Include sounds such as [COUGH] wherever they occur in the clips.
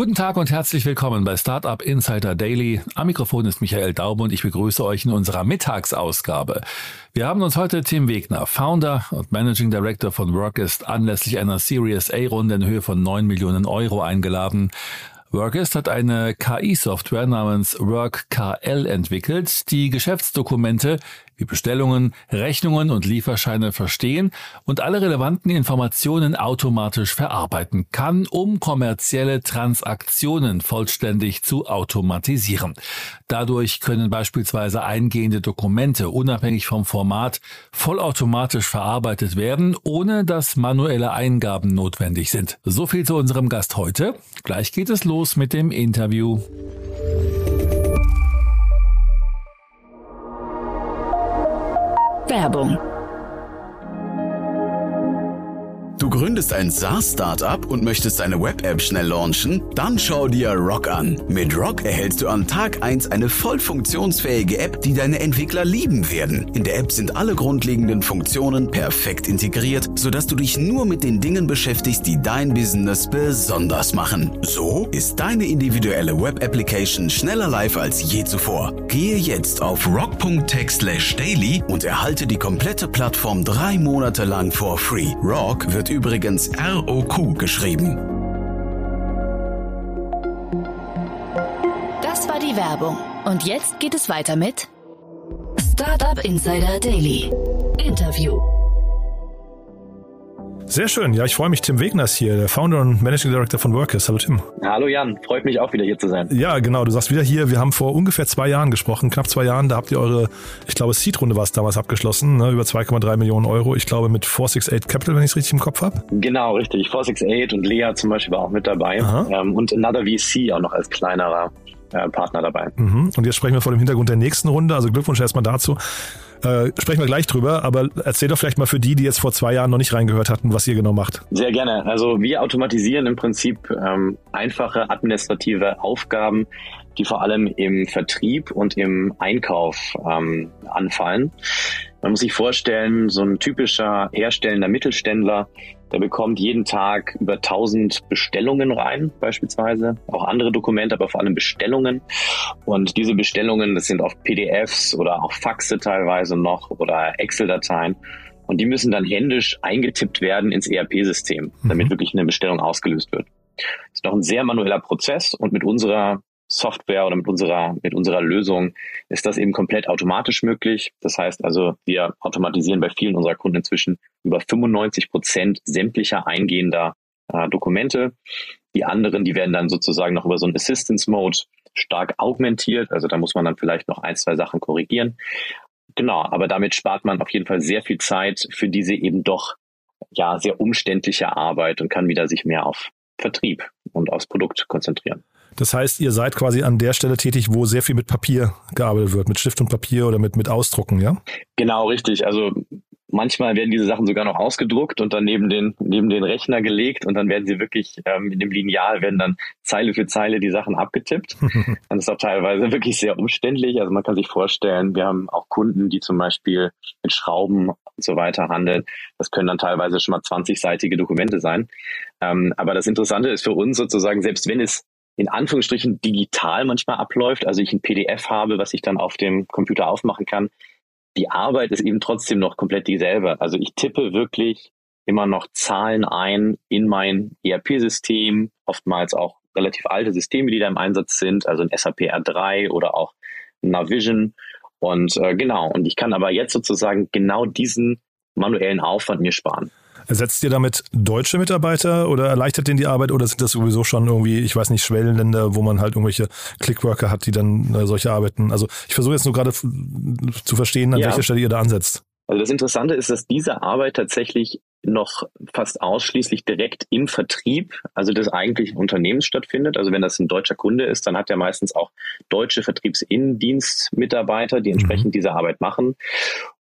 Guten Tag und herzlich willkommen bei Startup Insider Daily. Am Mikrofon ist Michael Daub und ich begrüße euch in unserer Mittagsausgabe. Wir haben uns heute Tim Wegner, Founder und Managing Director von Workist, anlässlich einer Series A-Runde in Höhe von 9 Millionen Euro eingeladen. Workist hat eine KI-Software namens WorkKL entwickelt, die Geschäftsdokumente wie Bestellungen, Rechnungen und Lieferscheine verstehen und alle relevanten Informationen automatisch verarbeiten kann, um kommerzielle Transaktionen vollständig zu automatisieren. Dadurch können beispielsweise eingehende Dokumente unabhängig vom Format vollautomatisch verarbeitet werden, ohne dass manuelle Eingaben notwendig sind. So viel zu unserem Gast heute. Gleich geht es los mit dem Interview. Werbung Du gründest ein SaaS-Startup und möchtest eine Web-App schnell launchen? Dann schau dir Rock an. Mit Rock erhältst du an Tag 1 eine voll funktionsfähige App, die deine Entwickler lieben werden. In der App sind alle grundlegenden Funktionen perfekt integriert, sodass du dich nur mit den Dingen beschäftigst, die dein Business besonders machen. So ist deine individuelle Web-Application schneller live als je zuvor. Gehe jetzt auf rock.tech/daily und erhalte die komplette Plattform drei Monate lang for free. Rock wird übrigens ROQ geschrieben. Das war die Werbung. Und jetzt geht es weiter mit Startup Insider Daily. Interview. Sehr schön. Ja, ich freue mich. Tim Wegner ist hier, der Founder und Managing Director von Workers. Hallo Tim. Hallo Jan, freut mich auch wieder hier zu sein. Ja, genau. Du sagst wieder hier. Wir haben vor ungefähr zwei Jahren gesprochen, knapp zwei Jahren. Da habt ihr eure, ich glaube, Seed-Runde war es damals abgeschlossen, ne, über 2,3 Millionen Euro. Ich glaube mit 468 Capital, wenn ich es richtig im Kopf habe. Genau, richtig. 468 und Lea zum Beispiel war auch mit dabei. Ähm, und Another VC auch noch als kleinerer äh, Partner dabei. Mhm. Und jetzt sprechen wir vor dem Hintergrund der nächsten Runde. Also Glückwunsch erstmal dazu. Äh, sprechen wir gleich drüber, aber erzähl doch vielleicht mal für die, die jetzt vor zwei Jahren noch nicht reingehört hatten, was ihr genau macht. Sehr gerne. Also wir automatisieren im Prinzip ähm, einfache administrative Aufgaben, die vor allem im Vertrieb und im Einkauf ähm, anfallen. Man muss sich vorstellen, so ein typischer herstellender Mittelständler, der bekommt jeden Tag über 1000 Bestellungen rein, beispielsweise. Auch andere Dokumente, aber vor allem Bestellungen. Und diese Bestellungen, das sind oft PDFs oder auch Faxe teilweise noch oder Excel-Dateien. Und die müssen dann händisch eingetippt werden ins ERP-System, damit mhm. wirklich eine Bestellung ausgelöst wird. Das ist noch ein sehr manueller Prozess und mit unserer Software oder mit unserer, mit unserer Lösung ist das eben komplett automatisch möglich. Das heißt also, wir automatisieren bei vielen unserer Kunden inzwischen über 95 Prozent sämtlicher eingehender äh, Dokumente. Die anderen, die werden dann sozusagen noch über so einen Assistance Mode stark augmentiert. Also da muss man dann vielleicht noch ein, zwei Sachen korrigieren. Genau, aber damit spart man auf jeden Fall sehr viel Zeit für diese eben doch ja sehr umständliche Arbeit und kann wieder sich mehr auf Vertrieb und aufs Produkt konzentrieren. Das heißt, ihr seid quasi an der Stelle tätig, wo sehr viel mit Papier gearbeitet wird, mit Stift und Papier oder mit, mit Ausdrucken, ja? Genau, richtig. Also manchmal werden diese Sachen sogar noch ausgedruckt und dann neben den, neben den Rechner gelegt und dann werden sie wirklich ähm, in dem Lineal werden dann Zeile für Zeile die Sachen abgetippt. [LAUGHS] das ist auch teilweise wirklich sehr umständlich. Also man kann sich vorstellen, wir haben auch Kunden, die zum Beispiel mit Schrauben und so weiter handeln. Das können dann teilweise schon mal 20-seitige Dokumente sein. Ähm, aber das Interessante ist für uns sozusagen, selbst wenn es in Anführungsstrichen digital manchmal abläuft, also ich ein PDF habe, was ich dann auf dem Computer aufmachen kann, die Arbeit ist eben trotzdem noch komplett dieselbe. Also ich tippe wirklich immer noch Zahlen ein in mein ERP-System, oftmals auch relativ alte Systeme, die da im Einsatz sind, also ein SAP R3 oder auch Navision. Und äh, genau, und ich kann aber jetzt sozusagen genau diesen manuellen Aufwand mir sparen. Ersetzt ihr damit deutsche Mitarbeiter oder erleichtert denen die Arbeit oder sind das sowieso schon irgendwie, ich weiß nicht, Schwellenländer, wo man halt irgendwelche Clickworker hat, die dann äh, solche arbeiten? Also ich versuche jetzt nur gerade zu verstehen, an ja. welcher Stelle ihr da ansetzt. Also das Interessante ist, dass diese Arbeit tatsächlich noch fast ausschließlich direkt im Vertrieb, also des eigentlichen Unternehmens stattfindet. Also wenn das ein deutscher Kunde ist, dann hat er meistens auch deutsche Vertriebsinnendienstmitarbeiter, die entsprechend mhm. diese Arbeit machen.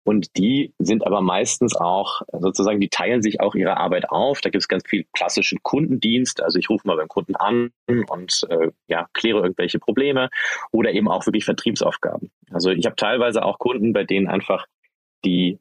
Und die sind aber meistens auch sozusagen, die teilen sich auch ihre Arbeit auf. Da gibt es ganz viel klassischen Kundendienst. Also ich rufe mal beim Kunden an und äh, ja, kläre irgendwelche Probleme oder eben auch wirklich Vertriebsaufgaben. Also ich habe teilweise auch Kunden, bei denen einfach die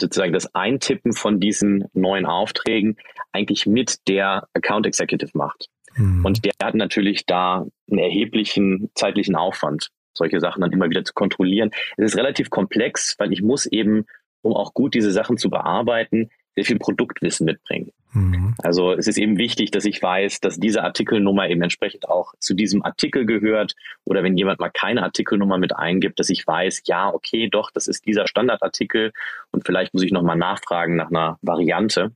sozusagen das Eintippen von diesen neuen Aufträgen eigentlich mit der Account Executive macht. Mhm. Und der hat natürlich da einen erheblichen zeitlichen Aufwand, solche Sachen dann immer wieder zu kontrollieren. Es ist relativ komplex, weil ich muss eben, um auch gut diese Sachen zu bearbeiten, sehr viel Produktwissen mitbringen. Mhm. Also es ist eben wichtig, dass ich weiß, dass diese Artikelnummer eben entsprechend auch zu diesem Artikel gehört oder wenn jemand mal keine Artikelnummer mit eingibt, dass ich weiß, ja, okay, doch, das ist dieser Standardartikel und vielleicht muss ich nochmal nachfragen nach einer Variante.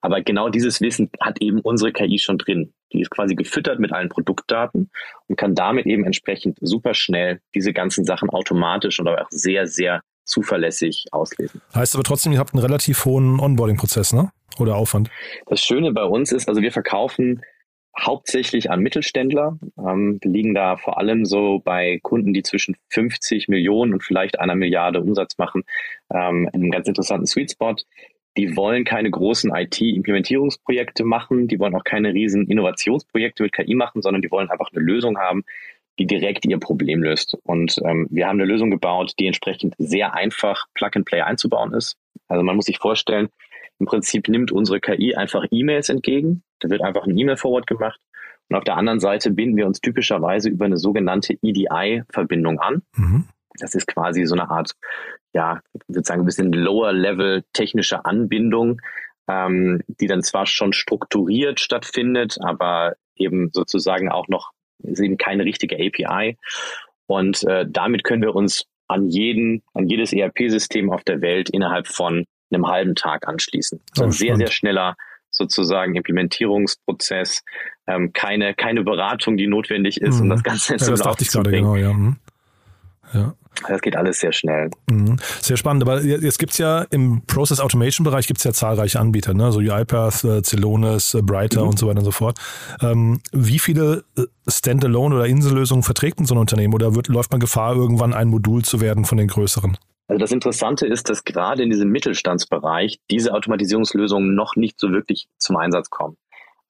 Aber genau dieses Wissen hat eben unsere KI schon drin. Die ist quasi gefüttert mit allen Produktdaten und kann damit eben entsprechend super schnell diese ganzen Sachen automatisch und auch sehr, sehr zuverlässig auslesen. Heißt aber trotzdem, ihr habt einen relativ hohen Onboarding-Prozess, ne? Oder Aufwand? Das Schöne bei uns ist, also wir verkaufen hauptsächlich an Mittelständler. Ähm, wir liegen da vor allem so bei Kunden, die zwischen 50 Millionen und vielleicht einer Milliarde Umsatz machen, ähm, in einem ganz interessanten Sweet Spot. Die wollen keine großen IT-Implementierungsprojekte machen, die wollen auch keine riesen Innovationsprojekte mit KI machen, sondern die wollen einfach eine Lösung haben, die direkt ihr Problem löst. Und ähm, wir haben eine Lösung gebaut, die entsprechend sehr einfach Plug-and-Play einzubauen ist. Also man muss sich vorstellen, im Prinzip nimmt unsere KI einfach E-Mails entgegen. Da wird einfach ein E-Mail-Forward gemacht. Und auf der anderen Seite binden wir uns typischerweise über eine sogenannte EDI-Verbindung an. Mhm. Das ist quasi so eine Art, ja, sozusagen ein bisschen lower-level technische Anbindung, ähm, die dann zwar schon strukturiert stattfindet, aber eben sozusagen auch noch ist eben keine richtige API. Und äh, damit können wir uns an jeden, an jedes ERP-System auf der Welt innerhalb von einem halben Tag anschließen. Also oh, ein sehr, sehr schneller sozusagen Implementierungsprozess, ähm, keine, keine Beratung, die notwendig ist, mhm. um das Ganze ja, das dachte ich gerade, genau, ja. Mhm. ja. Das geht alles sehr schnell. Mhm. Sehr spannend. Aber jetzt gibt es ja im Process Automation Bereich gibt es ja zahlreiche Anbieter, ne? so UiPath, äh, Celonis, äh, Brighter mhm. und so weiter und so fort. Ähm, wie viele äh, Standalone oder Insellösungen verträgt so ein Unternehmen oder wird, läuft man Gefahr, irgendwann ein Modul zu werden von den größeren? Also das Interessante ist, dass gerade in diesem Mittelstandsbereich diese Automatisierungslösungen noch nicht so wirklich zum Einsatz kommen.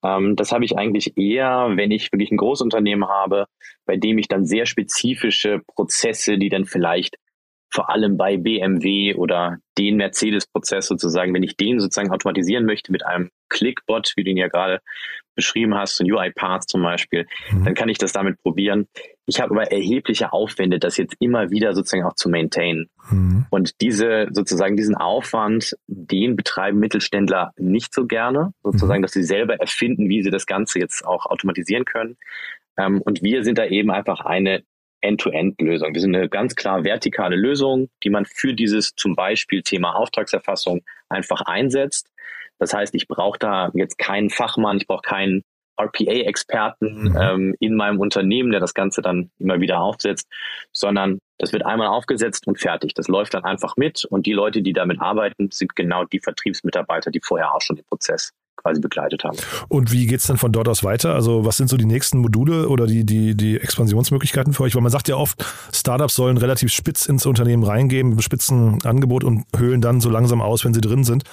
Ähm, das habe ich eigentlich eher, wenn ich wirklich ein Großunternehmen habe, bei dem ich dann sehr spezifische Prozesse, die dann vielleicht vor allem bei BMW oder den Mercedes-Prozess sozusagen, wenn ich den sozusagen automatisieren möchte mit einem Clickbot, wie du ihn ja gerade beschrieben hast, so ein UiPath zum Beispiel, mhm. dann kann ich das damit probieren. Ich habe aber erhebliche Aufwände, das jetzt immer wieder sozusagen auch zu maintainen. Mhm. Und diese sozusagen diesen Aufwand, den betreiben Mittelständler nicht so gerne, sozusagen, mhm. dass sie selber erfinden, wie sie das Ganze jetzt auch automatisieren können. Ähm, und wir sind da eben einfach eine End-to-End-Lösung. Wir sind eine ganz klar vertikale Lösung, die man für dieses zum Beispiel Thema Auftragserfassung einfach einsetzt. Das heißt, ich brauche da jetzt keinen Fachmann, ich brauche keinen RPA-Experten mhm. ähm, in meinem Unternehmen, der das Ganze dann immer wieder aufsetzt, sondern das wird einmal aufgesetzt und fertig. Das läuft dann einfach mit und die Leute, die damit arbeiten, sind genau die Vertriebsmitarbeiter, die vorher auch schon den Prozess quasi begleitet haben. Und wie geht es dann von dort aus weiter? Also was sind so die nächsten Module oder die, die, die Expansionsmöglichkeiten für euch? Weil man sagt ja oft, Startups sollen relativ spitz ins Unternehmen reingehen, spitzen Angebot und höhlen dann so langsam aus, wenn sie drin sind.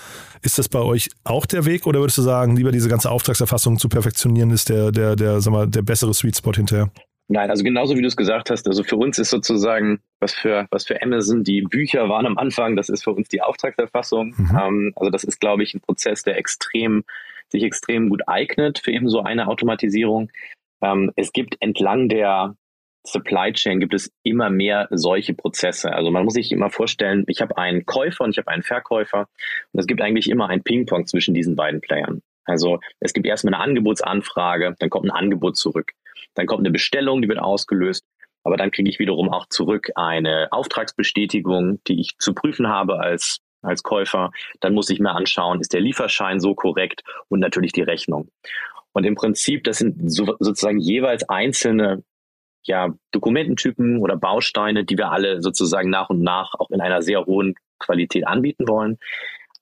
Ist das bei euch auch der Weg oder würdest du sagen, lieber diese ganze Auftragserfassung zu perfektionieren, ist der, der, der, sag mal, der bessere Sweet Spot hinterher? Nein, also genauso wie du es gesagt hast, also für uns ist sozusagen, was für, was für Amazon die Bücher waren am Anfang, das ist für uns die Auftragserfassung. Mhm. Ähm, also das ist, glaube ich, ein Prozess, der extrem, sich extrem gut eignet für eben so eine Automatisierung. Ähm, es gibt entlang der Supply Chain gibt es immer mehr solche Prozesse. Also man muss sich immer vorstellen, ich habe einen Käufer und ich habe einen Verkäufer und es gibt eigentlich immer ein Ping-Pong zwischen diesen beiden Playern. Also es gibt erstmal eine Angebotsanfrage, dann kommt ein Angebot zurück. Dann kommt eine Bestellung, die wird ausgelöst. Aber dann kriege ich wiederum auch zurück eine Auftragsbestätigung, die ich zu prüfen habe als, als Käufer. Dann muss ich mir anschauen, ist der Lieferschein so korrekt und natürlich die Rechnung. Und im Prinzip, das sind so, sozusagen jeweils einzelne ja, Dokumententypen oder Bausteine, die wir alle sozusagen nach und nach auch in einer sehr hohen Qualität anbieten wollen.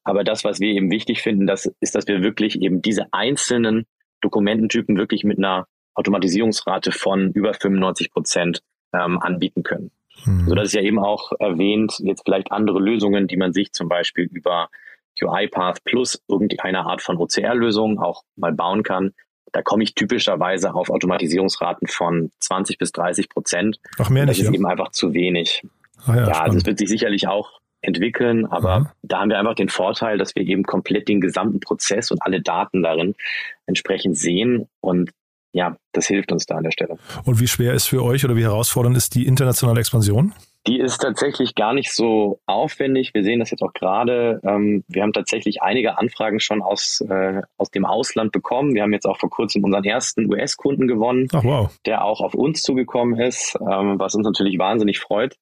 Aber das, was wir eben wichtig finden, das ist, dass wir wirklich eben diese einzelnen Dokumententypen wirklich mit einer Automatisierungsrate von über 95 Prozent ähm, anbieten können. Mhm. So dass es ja eben auch erwähnt, jetzt vielleicht andere Lösungen, die man sich zum Beispiel über UiPath plus irgendeine Art von OCR-Lösung auch mal bauen kann. Da komme ich typischerweise auf Automatisierungsraten von 20 bis 30 Prozent. Ach, mehr nicht. Das ist ja. eben einfach zu wenig. Ah, ja, ja es wird sich sicherlich auch entwickeln, aber mhm. da haben wir einfach den Vorteil, dass wir eben komplett den gesamten Prozess und alle Daten darin entsprechend sehen und ja, das hilft uns da an der Stelle. Und wie schwer ist für euch oder wie herausfordernd ist die internationale Expansion? Die ist tatsächlich gar nicht so aufwendig. Wir sehen das jetzt auch gerade. Ähm, wir haben tatsächlich einige Anfragen schon aus, äh, aus dem Ausland bekommen. Wir haben jetzt auch vor kurzem unseren ersten US-Kunden gewonnen, Ach, wow. der auch auf uns zugekommen ist, ähm, was uns natürlich wahnsinnig freut.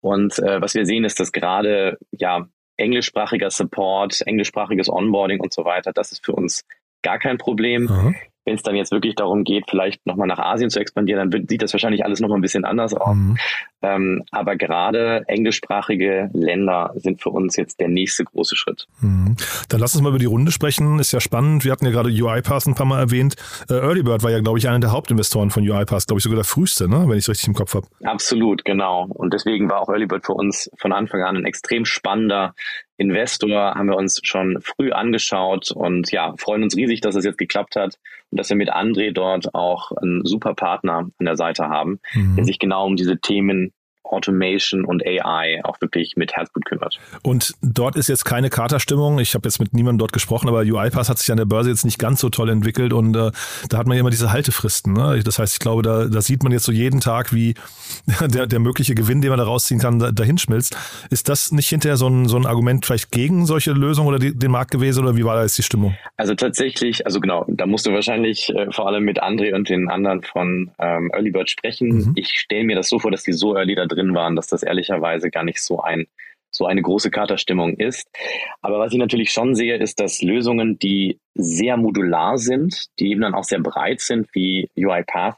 Und äh, was wir sehen, ist, dass gerade ja englischsprachiger Support, englischsprachiges Onboarding und so weiter, das ist für uns gar kein Problem. Aha. Wenn es dann jetzt wirklich darum geht, vielleicht nochmal nach Asien zu expandieren, dann sieht das wahrscheinlich alles nochmal ein bisschen anders aus. Mhm. Ähm, aber gerade englischsprachige Länder sind für uns jetzt der nächste große Schritt. Mhm. Dann lass uns mal über die Runde sprechen. Ist ja spannend. Wir hatten ja gerade UiPath ein paar Mal erwähnt. Äh, Earlybird war ja, glaube ich, einer der Hauptinvestoren von UiPath, glaube ich, sogar der früheste, ne? wenn ich es richtig im Kopf habe. Absolut, genau. Und deswegen war auch Earlybird für uns von Anfang an ein extrem spannender Investor, haben wir uns schon früh angeschaut und ja, freuen uns riesig, dass es jetzt geklappt hat und dass wir mit André dort auch einen super Partner an der Seite haben, Mhm. der sich genau um diese Themen Automation und AI auch wirklich mit Herzblut kümmert. Und dort ist jetzt keine Katerstimmung. Ich habe jetzt mit niemandem dort gesprochen, aber UiPath hat sich an der Börse jetzt nicht ganz so toll entwickelt und äh, da hat man ja immer diese Haltefristen. Ne? Das heißt, ich glaube, da, da sieht man jetzt so jeden Tag, wie [LAUGHS] der, der mögliche Gewinn, den man da rausziehen kann, da, dahin schmilzt. Ist das nicht hinterher so ein, so ein Argument vielleicht gegen solche Lösungen oder die, den Markt gewesen oder wie war da jetzt die Stimmung? Also tatsächlich, also genau, da musst du wahrscheinlich äh, vor allem mit André und den anderen von ähm, Early Bird sprechen. Mhm. Ich stelle mir das so vor, dass die so early da drin waren, dass das ehrlicherweise gar nicht so ein so eine große Katerstimmung ist. Aber was ich natürlich schon sehe, ist, dass Lösungen, die sehr modular sind, die eben dann auch sehr breit sind, wie UiPath,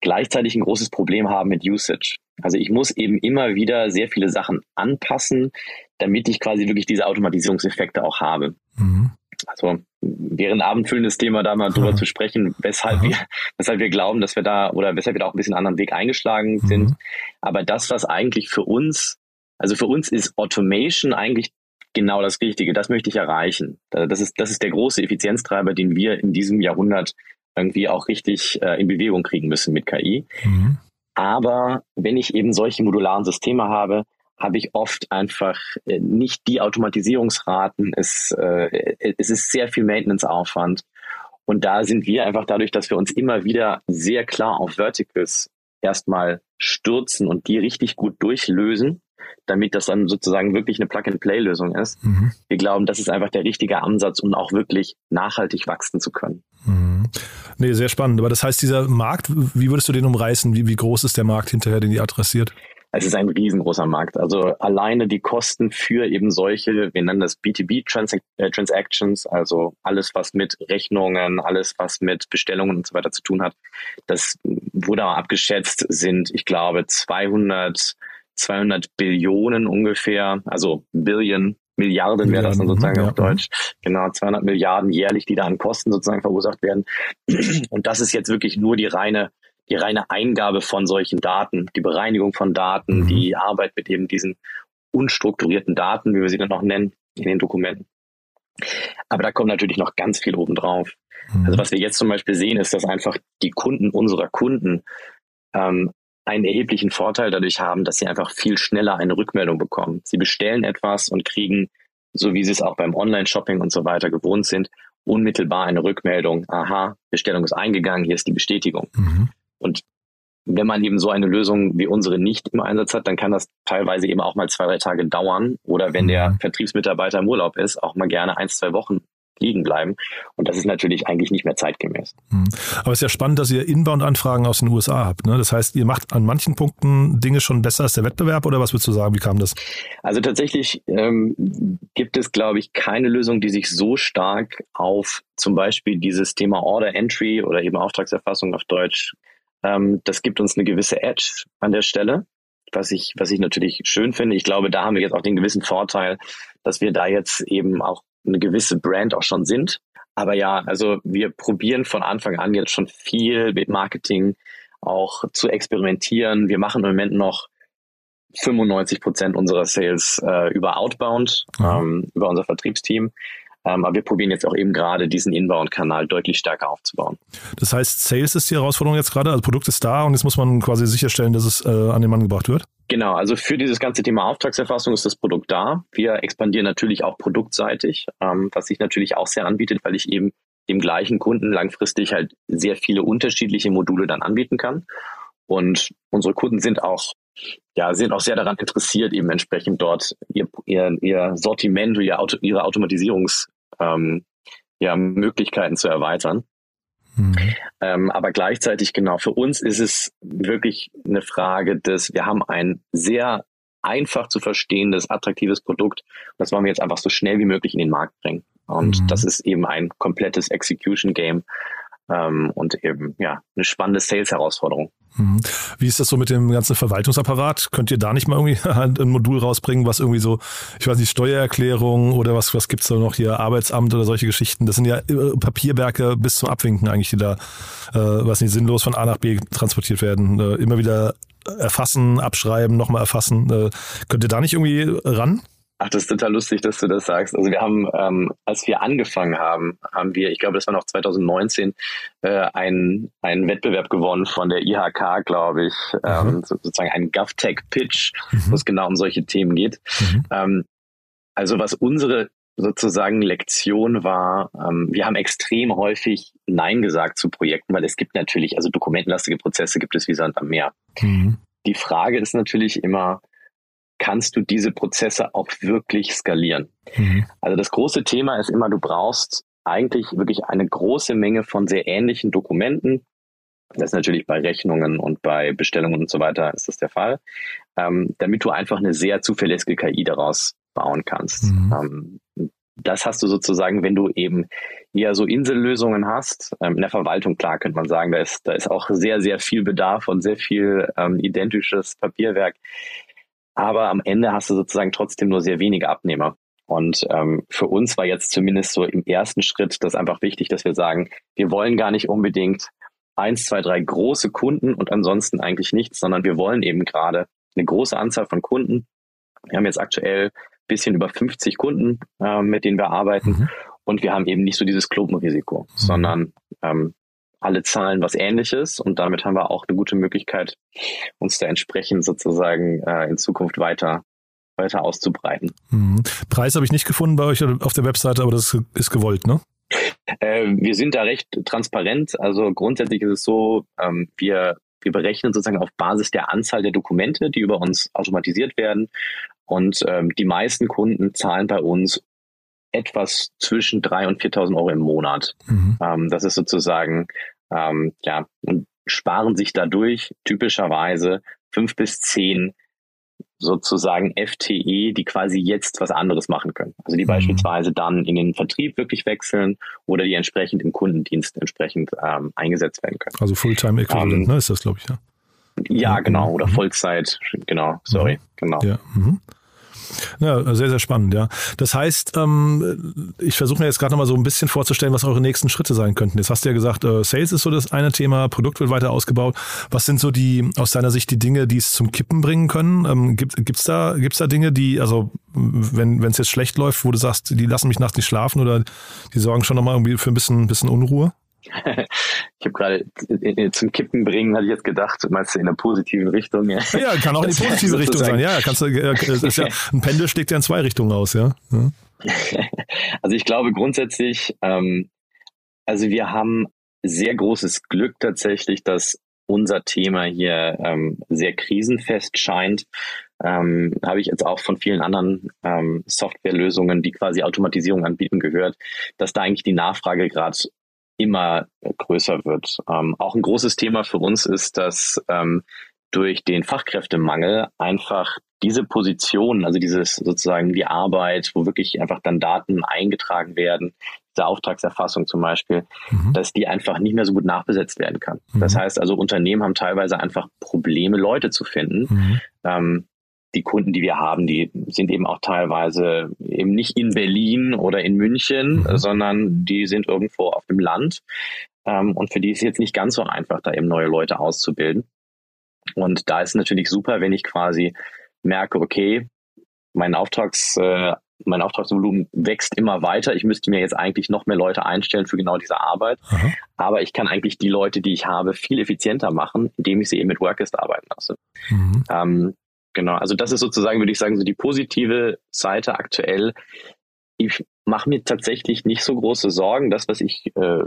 gleichzeitig ein großes Problem haben mit Usage. Also ich muss eben immer wieder sehr viele Sachen anpassen, damit ich quasi wirklich diese Automatisierungseffekte auch habe. Mhm. Also wäre ein abendfüllendes Thema, da mal drüber Aha. zu sprechen, weshalb Aha. wir, weshalb wir glauben, dass wir da oder weshalb wir da auch ein bisschen einen anderen Weg eingeschlagen sind. Mhm. Aber das, was eigentlich für uns, also für uns ist Automation eigentlich genau das Richtige. Das möchte ich erreichen. Das ist, das ist der große Effizienztreiber, den wir in diesem Jahrhundert irgendwie auch richtig äh, in Bewegung kriegen müssen mit KI. Mhm. Aber wenn ich eben solche modularen Systeme habe, habe ich oft einfach äh, nicht die Automatisierungsraten. Es, äh, es ist sehr viel Maintenance-Aufwand. Und da sind wir einfach dadurch, dass wir uns immer wieder sehr klar auf Verticals erstmal stürzen und die richtig gut durchlösen, damit das dann sozusagen wirklich eine Plug-and-Play-Lösung ist. Mhm. Wir glauben, das ist einfach der richtige Ansatz, um auch wirklich nachhaltig wachsen zu können. Mhm. Nee, sehr spannend. Aber das heißt, dieser Markt, wie würdest du den umreißen? Wie, wie groß ist der Markt hinterher, den ihr adressiert? Es ist ein riesengroßer Markt. Also alleine die Kosten für eben solche, wir nennen das B2B-Transactions, also alles, was mit Rechnungen, alles, was mit Bestellungen und so weiter zu tun hat, das wurde auch abgeschätzt, sind, ich glaube, 200, 200 Billionen ungefähr, also Billion, Milliarden wäre das dann sozusagen mhm, auf ja. Deutsch. Genau, 200 Milliarden jährlich, die da an Kosten sozusagen verursacht werden. [CLEARS THROAT] Und das ist jetzt wirklich nur die reine die reine Eingabe von solchen Daten, die Bereinigung von Daten, Mhm. die Arbeit mit eben diesen unstrukturierten Daten, wie wir sie dann noch nennen, in den Dokumenten. Aber da kommt natürlich noch ganz viel obendrauf. Mhm. Also was wir jetzt zum Beispiel sehen, ist, dass einfach die Kunden unserer Kunden ähm, einen erheblichen Vorteil dadurch haben, dass sie einfach viel schneller eine Rückmeldung bekommen. Sie bestellen etwas und kriegen, so wie sie es auch beim Online-Shopping und so weiter gewohnt sind, unmittelbar eine Rückmeldung. Aha, Bestellung ist eingegangen, hier ist die Bestätigung. Mhm. Und wenn man eben so eine Lösung wie unsere nicht im Einsatz hat, dann kann das teilweise eben auch mal zwei, drei Tage dauern. Oder wenn der Mhm. Vertriebsmitarbeiter im Urlaub ist, auch mal gerne ein, zwei Wochen liegen bleiben. Und das ist natürlich eigentlich nicht mehr zeitgemäß. Mhm. Aber es ist ja spannend, dass ihr Inbound-Anfragen aus den USA habt. Ne? Das heißt, ihr macht an manchen Punkten Dinge schon besser als der Wettbewerb oder was würdest du sagen? Wie kam das? Also tatsächlich ähm, gibt es, glaube ich, keine Lösung, die sich so stark auf zum Beispiel dieses Thema Order Entry oder eben Auftragserfassung auf Deutsch, ähm, das gibt uns eine gewisse Edge an der Stelle, was ich, was ich natürlich schön finde. Ich glaube, da haben wir jetzt auch den gewissen Vorteil, dass wir da jetzt eben auch eine gewisse Brand auch schon sind. Aber ja, also wir probieren von Anfang an jetzt schon viel mit Marketing auch zu experimentieren. Wir machen im Moment noch 95 Prozent unserer Sales äh, über Outbound, Aha. ähm, über unser Vertriebsteam. Ähm, aber wir probieren jetzt auch eben gerade diesen Inbound-Kanal deutlich stärker aufzubauen. Das heißt, Sales ist die Herausforderung jetzt gerade. Also Produkt ist da und jetzt muss man quasi sicherstellen, dass es äh, an den Mann gebracht wird. Genau, also für dieses ganze Thema Auftragserfassung ist das Produkt da. Wir expandieren natürlich auch produktseitig, ähm, was sich natürlich auch sehr anbietet, weil ich eben dem gleichen Kunden langfristig halt sehr viele unterschiedliche Module dann anbieten kann. Und unsere Kunden sind auch, ja, sind auch sehr daran interessiert, eben entsprechend dort ihr, ihr, ihr Sortiment, ihr Auto, ihre Automatisierungs, ähm, ja, Möglichkeiten zu erweitern. Mhm. Ähm, aber gleichzeitig genau für uns ist es wirklich eine Frage des, wir haben ein sehr einfach zu verstehendes, attraktives Produkt. Das wollen wir jetzt einfach so schnell wie möglich in den Markt bringen. Und mhm. das ist eben ein komplettes Execution Game ähm, und eben ja eine spannende Sales-Herausforderung. Mhm. Wie ist das so mit dem ganzen Verwaltungsapparat? Könnt ihr da nicht mal irgendwie [LAUGHS] ein Modul rausbringen, was irgendwie so, ich weiß nicht, Steuererklärung oder was, was gibt's da noch hier, Arbeitsamt oder solche Geschichten? Das sind ja äh, Papierwerke bis zum Abwinken eigentlich, die da, äh, was nicht sinnlos von A nach B transportiert werden. Äh, immer wieder erfassen, abschreiben, nochmal erfassen. Äh, könnt ihr da nicht irgendwie ran? Ach, das ist total lustig, dass du das sagst. Also wir haben, ähm, als wir angefangen haben, haben wir, ich glaube, das war noch 2019, äh, einen, einen Wettbewerb gewonnen von der IHK, glaube ich, ähm, mhm. sozusagen einen GovTech-Pitch, mhm. wo es genau um solche Themen geht. Mhm. Ähm, also was unsere sozusagen Lektion war, ähm, wir haben extrem häufig Nein gesagt zu Projekten, weil es gibt natürlich, also dokumentenlastige Prozesse gibt es wie Sand am Meer. Mhm. Die Frage ist natürlich immer, kannst du diese Prozesse auch wirklich skalieren. Mhm. Also das große Thema ist immer, du brauchst eigentlich wirklich eine große Menge von sehr ähnlichen Dokumenten. Das ist natürlich bei Rechnungen und bei Bestellungen und so weiter ist das der Fall, ähm, damit du einfach eine sehr zuverlässige KI daraus bauen kannst. Mhm. Ähm, das hast du sozusagen, wenn du eben eher so Insellösungen hast. Ähm, in der Verwaltung, klar, könnte man sagen, da ist, da ist auch sehr, sehr viel Bedarf und sehr viel ähm, identisches Papierwerk. Aber am Ende hast du sozusagen trotzdem nur sehr wenige Abnehmer. Und ähm, für uns war jetzt zumindest so im ersten Schritt das einfach wichtig, dass wir sagen, wir wollen gar nicht unbedingt eins, zwei, drei große Kunden und ansonsten eigentlich nichts, sondern wir wollen eben gerade eine große Anzahl von Kunden. Wir haben jetzt aktuell ein bisschen über 50 Kunden, äh, mit denen wir arbeiten. Mhm. Und wir haben eben nicht so dieses Klumpenrisiko, mhm. sondern ähm, alle zahlen was ähnliches und damit haben wir auch eine gute Möglichkeit, uns da entsprechend sozusagen äh, in Zukunft weiter weiter auszubreiten. Mhm. Preis habe ich nicht gefunden bei euch auf der Webseite, aber das ist gewollt, ne? Äh, wir sind da recht transparent. Also grundsätzlich ist es so, ähm, wir, wir berechnen sozusagen auf Basis der Anzahl der Dokumente, die über uns automatisiert werden. Und ähm, die meisten Kunden zahlen bei uns etwas zwischen 3.000 und 4.000 Euro im Monat. Mhm. Ähm, das ist sozusagen, ähm, ja, und sparen sich dadurch typischerweise fünf bis zehn sozusagen FTE, die quasi jetzt was anderes machen können. Also die mhm. beispielsweise dann in den Vertrieb wirklich wechseln oder die entsprechend im Kundendienst entsprechend ähm, eingesetzt werden können. Also Fulltime Equivalent, ähm, ne, ist das, glaube ich, ja. Ja, genau, oder mhm. Vollzeit, genau, sorry, mhm. genau. Ja. Mhm. Ja, sehr, sehr spannend, ja. Das heißt, ähm, ich versuche mir jetzt gerade nochmal so ein bisschen vorzustellen, was eure nächsten Schritte sein könnten. Jetzt hast du ja gesagt, äh, Sales ist so das eine Thema, Produkt wird weiter ausgebaut. Was sind so die, aus deiner Sicht, die Dinge, die es zum Kippen bringen können? Ähm, gibt es da, gibt's da Dinge, die, also wenn es jetzt schlecht läuft, wo du sagst, die lassen mich nachts nicht schlafen oder die sorgen schon nochmal irgendwie für ein bisschen, bisschen Unruhe? Ich habe gerade zum Kippen bringen, hatte ich jetzt gedacht, meinst du in der positiven Richtung? Ja, ja kann auch in die positive Richtung sein. Ja, kannst du, ja, [LAUGHS] ein Pendel steckt ja in zwei Richtungen aus, ja. ja. [LAUGHS] Also ich glaube grundsätzlich, ähm, also wir haben sehr großes Glück tatsächlich, dass unser Thema hier ähm, sehr krisenfest scheint. Ähm, habe ich jetzt auch von vielen anderen ähm, Softwarelösungen, die quasi Automatisierung anbieten, gehört, dass da eigentlich die Nachfrage gerade immer größer wird. Ähm, auch ein großes Thema für uns ist, dass ähm, durch den Fachkräftemangel einfach diese Position, also dieses sozusagen die Arbeit, wo wirklich einfach dann Daten eingetragen werden, diese Auftragserfassung zum Beispiel, mhm. dass die einfach nicht mehr so gut nachbesetzt werden kann. Mhm. Das heißt also, Unternehmen haben teilweise einfach Probleme, Leute zu finden. Mhm. Ähm, die Kunden, die wir haben, die sind eben auch teilweise eben nicht in Berlin oder in München, mhm. sondern die sind irgendwo auf dem Land. Ähm, und für die ist es jetzt nicht ganz so einfach, da eben neue Leute auszubilden. Und da ist es natürlich super, wenn ich quasi merke, okay, mein Auftrags, äh, mein Auftragsvolumen wächst immer weiter. Ich müsste mir jetzt eigentlich noch mehr Leute einstellen für genau diese Arbeit. Aha. Aber ich kann eigentlich die Leute, die ich habe, viel effizienter machen, indem ich sie eben mit Workist arbeiten lasse. Mhm. Ähm, Genau, also das ist sozusagen, würde ich sagen, so die positive Seite aktuell. ich mache mir tatsächlich nicht so große Sorgen. Das, was ich, äh,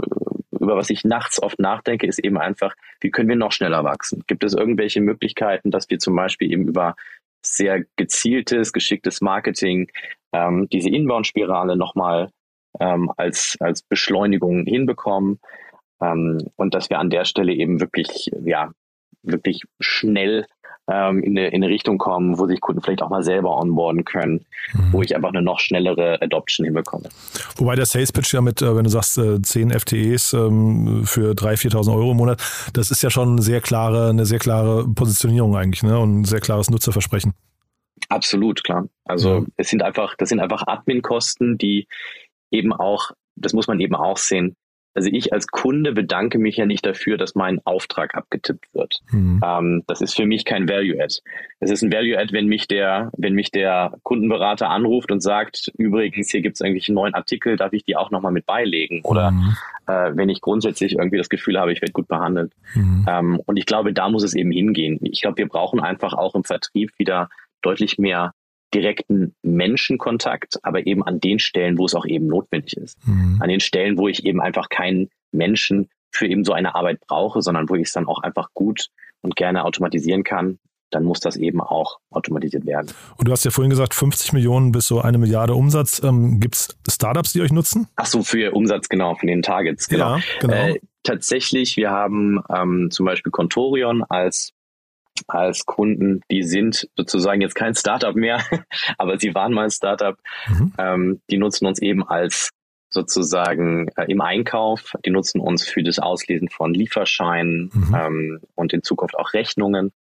über was ich nachts oft nachdenke, ist eben einfach, wie können wir noch schneller wachsen? Gibt es irgendwelche Möglichkeiten, dass wir zum Beispiel eben über sehr gezieltes, geschicktes Marketing ähm, diese Inbound-Spirale nochmal ähm, als, als Beschleunigung hinbekommen ähm, und dass wir an der Stelle eben wirklich, ja, wirklich schnell ähm, in, eine, in eine Richtung kommen, wo sich Kunden vielleicht auch mal selber onboarden können, mhm. wo ich einfach eine noch schnellere Adoption hinbekomme. Wobei der Sales Pitch ja mit, äh, wenn du sagst, 10 äh, FTEs ähm, für 3.000, 4.000 Euro im Monat, das ist ja schon eine sehr klare, eine sehr klare Positionierung eigentlich ne? und ein sehr klares Nutzerversprechen. Absolut, klar. Also ja. es sind einfach, das sind einfach Admin-Kosten, die eben auch, das muss man eben auch sehen, also ich als Kunde bedanke mich ja nicht dafür, dass mein Auftrag abgetippt wird. Mhm. Ähm, das ist für mich kein Value-Add. Es ist ein Value-Add, wenn mich der, wenn mich der Kundenberater anruft und sagt, übrigens, hier gibt es eigentlich einen neuen Artikel, darf ich die auch nochmal mit beilegen? Oder mhm. äh, wenn ich grundsätzlich irgendwie das Gefühl habe, ich werde gut behandelt. Mhm. Ähm, und ich glaube, da muss es eben hingehen. Ich glaube, wir brauchen einfach auch im Vertrieb wieder deutlich mehr direkten Menschenkontakt, aber eben an den Stellen, wo es auch eben notwendig ist. Mhm. An den Stellen, wo ich eben einfach keinen Menschen für eben so eine Arbeit brauche, sondern wo ich es dann auch einfach gut und gerne automatisieren kann, dann muss das eben auch automatisiert werden. Und du hast ja vorhin gesagt, 50 Millionen bis so eine Milliarde Umsatz. Ähm, Gibt es Startups, die euch nutzen? Ach so, für Umsatz, genau, von den Targets. Genau. Ja, genau. Äh, tatsächlich, wir haben ähm, zum Beispiel Contorion als als Kunden, die sind sozusagen jetzt kein Startup mehr, [LAUGHS] aber sie waren mal ein Startup. Mhm. Ähm, die nutzen uns eben als sozusagen äh, im Einkauf. Die nutzen uns für das Auslesen von Lieferscheinen mhm. ähm, und in Zukunft auch Rechnungen.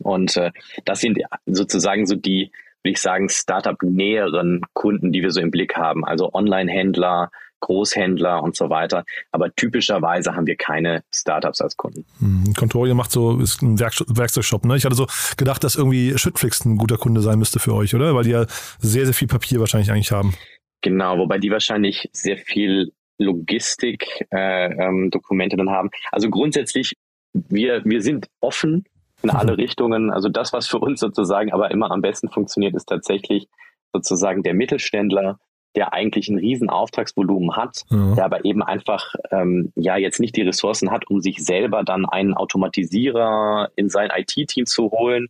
Und äh, das sind sozusagen so die, würde ich sagen, Startup-näheren Kunden, die wir so im Blick haben. Also Online-Händler, Großhändler und so weiter. Aber typischerweise haben wir keine Startups als Kunden. Hm, Contorio macht so, ist ein Werk Werkzeugshop, ne? Ich hatte so gedacht, dass irgendwie Schüttflix ein guter Kunde sein müsste für euch, oder? Weil die ja sehr, sehr viel Papier wahrscheinlich eigentlich haben. Genau, wobei die wahrscheinlich sehr viel Logistik-Dokumente äh, ähm, dann haben. Also grundsätzlich, wir, wir sind offen in alle mhm. Richtungen. Also das, was für uns sozusagen aber immer am besten funktioniert, ist tatsächlich sozusagen der Mittelständler, der eigentlich ein riesen Auftragsvolumen hat, ja. der aber eben einfach ähm, ja jetzt nicht die Ressourcen hat, um sich selber dann einen Automatisierer in sein IT-Team zu holen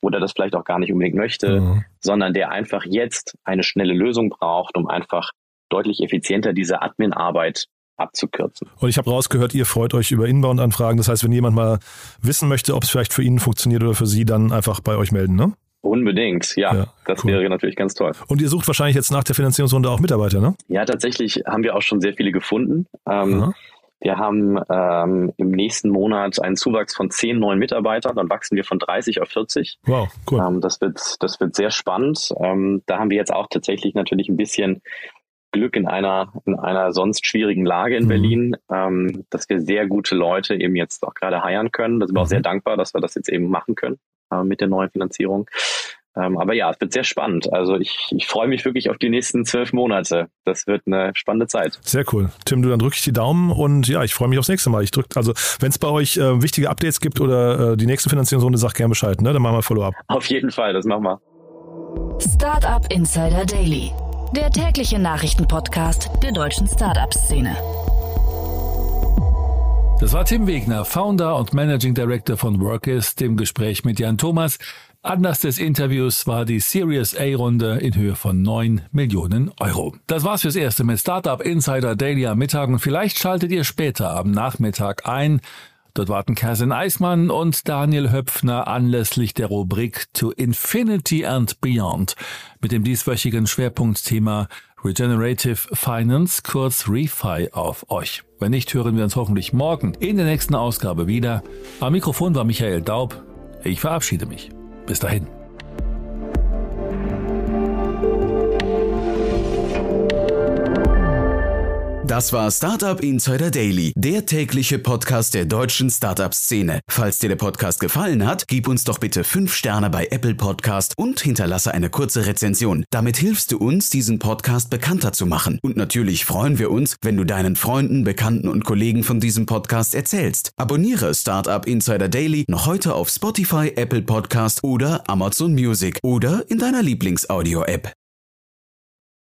oder das vielleicht auch gar nicht unbedingt möchte, ja. sondern der einfach jetzt eine schnelle Lösung braucht, um einfach deutlich effizienter diese Admin-Arbeit abzukürzen. Und ich habe rausgehört, ihr freut euch über Inbound-Anfragen. Das heißt, wenn jemand mal wissen möchte, ob es vielleicht für ihn funktioniert oder für Sie, dann einfach bei euch melden, ne? Unbedingt, ja. ja das cool. wäre natürlich ganz toll. Und ihr sucht wahrscheinlich jetzt nach der Finanzierungsrunde auch Mitarbeiter, ne? Ja, tatsächlich haben wir auch schon sehr viele gefunden. Ähm, wir haben ähm, im nächsten Monat einen Zuwachs von zehn neuen Mitarbeitern, dann wachsen wir von 30 auf 40. Wow, cool. Ähm, das, wird, das wird sehr spannend. Ähm, da haben wir jetzt auch tatsächlich natürlich ein bisschen Glück in einer, in einer sonst schwierigen Lage in mhm. Berlin, ähm, dass wir sehr gute Leute eben jetzt auch gerade heiern können. Da sind wir mhm. auch sehr dankbar, dass wir das jetzt eben machen können äh, mit der neuen Finanzierung. Ähm, aber ja, es wird sehr spannend. Also ich, ich freue mich wirklich auf die nächsten zwölf Monate. Das wird eine spannende Zeit. Sehr cool. Tim, du dann drücke ich die Daumen und ja, ich freue mich aufs nächste Mal. Ich drücke, also wenn es bei euch äh, wichtige Updates gibt oder äh, die nächste Finanzierungsrunde, sag gerne Bescheid, ne? Dann machen wir Follow-up. Auf jeden Fall, das machen wir. Startup Insider Daily. Der tägliche Nachrichtenpodcast der deutschen Startup-Szene. Das war Tim Wegner, Founder und Managing Director von Workist, im Gespräch mit Jan Thomas. Anlass des Interviews war die Series A-Runde in Höhe von 9 Millionen Euro. Das war's fürs Erste mit Startup Insider Daily am Mittag und vielleicht schaltet ihr später am Nachmittag ein. Dort warten Kerstin Eismann und Daniel Höpfner anlässlich der Rubrik To Infinity and Beyond mit dem dieswöchigen Schwerpunktthema Regenerative Finance, kurz ReFi, auf euch. Wenn nicht, hören wir uns hoffentlich morgen in der nächsten Ausgabe wieder. Am Mikrofon war Michael Daub. Ich verabschiede mich. Bis dahin. Das war Startup Insider Daily, der tägliche Podcast der deutschen Startup-Szene. Falls dir der Podcast gefallen hat, gib uns doch bitte 5 Sterne bei Apple Podcast und hinterlasse eine kurze Rezension. Damit hilfst du uns, diesen Podcast bekannter zu machen. Und natürlich freuen wir uns, wenn du deinen Freunden, Bekannten und Kollegen von diesem Podcast erzählst. Abonniere Startup Insider Daily noch heute auf Spotify, Apple Podcast oder Amazon Music oder in deiner Lieblings-Audio-App.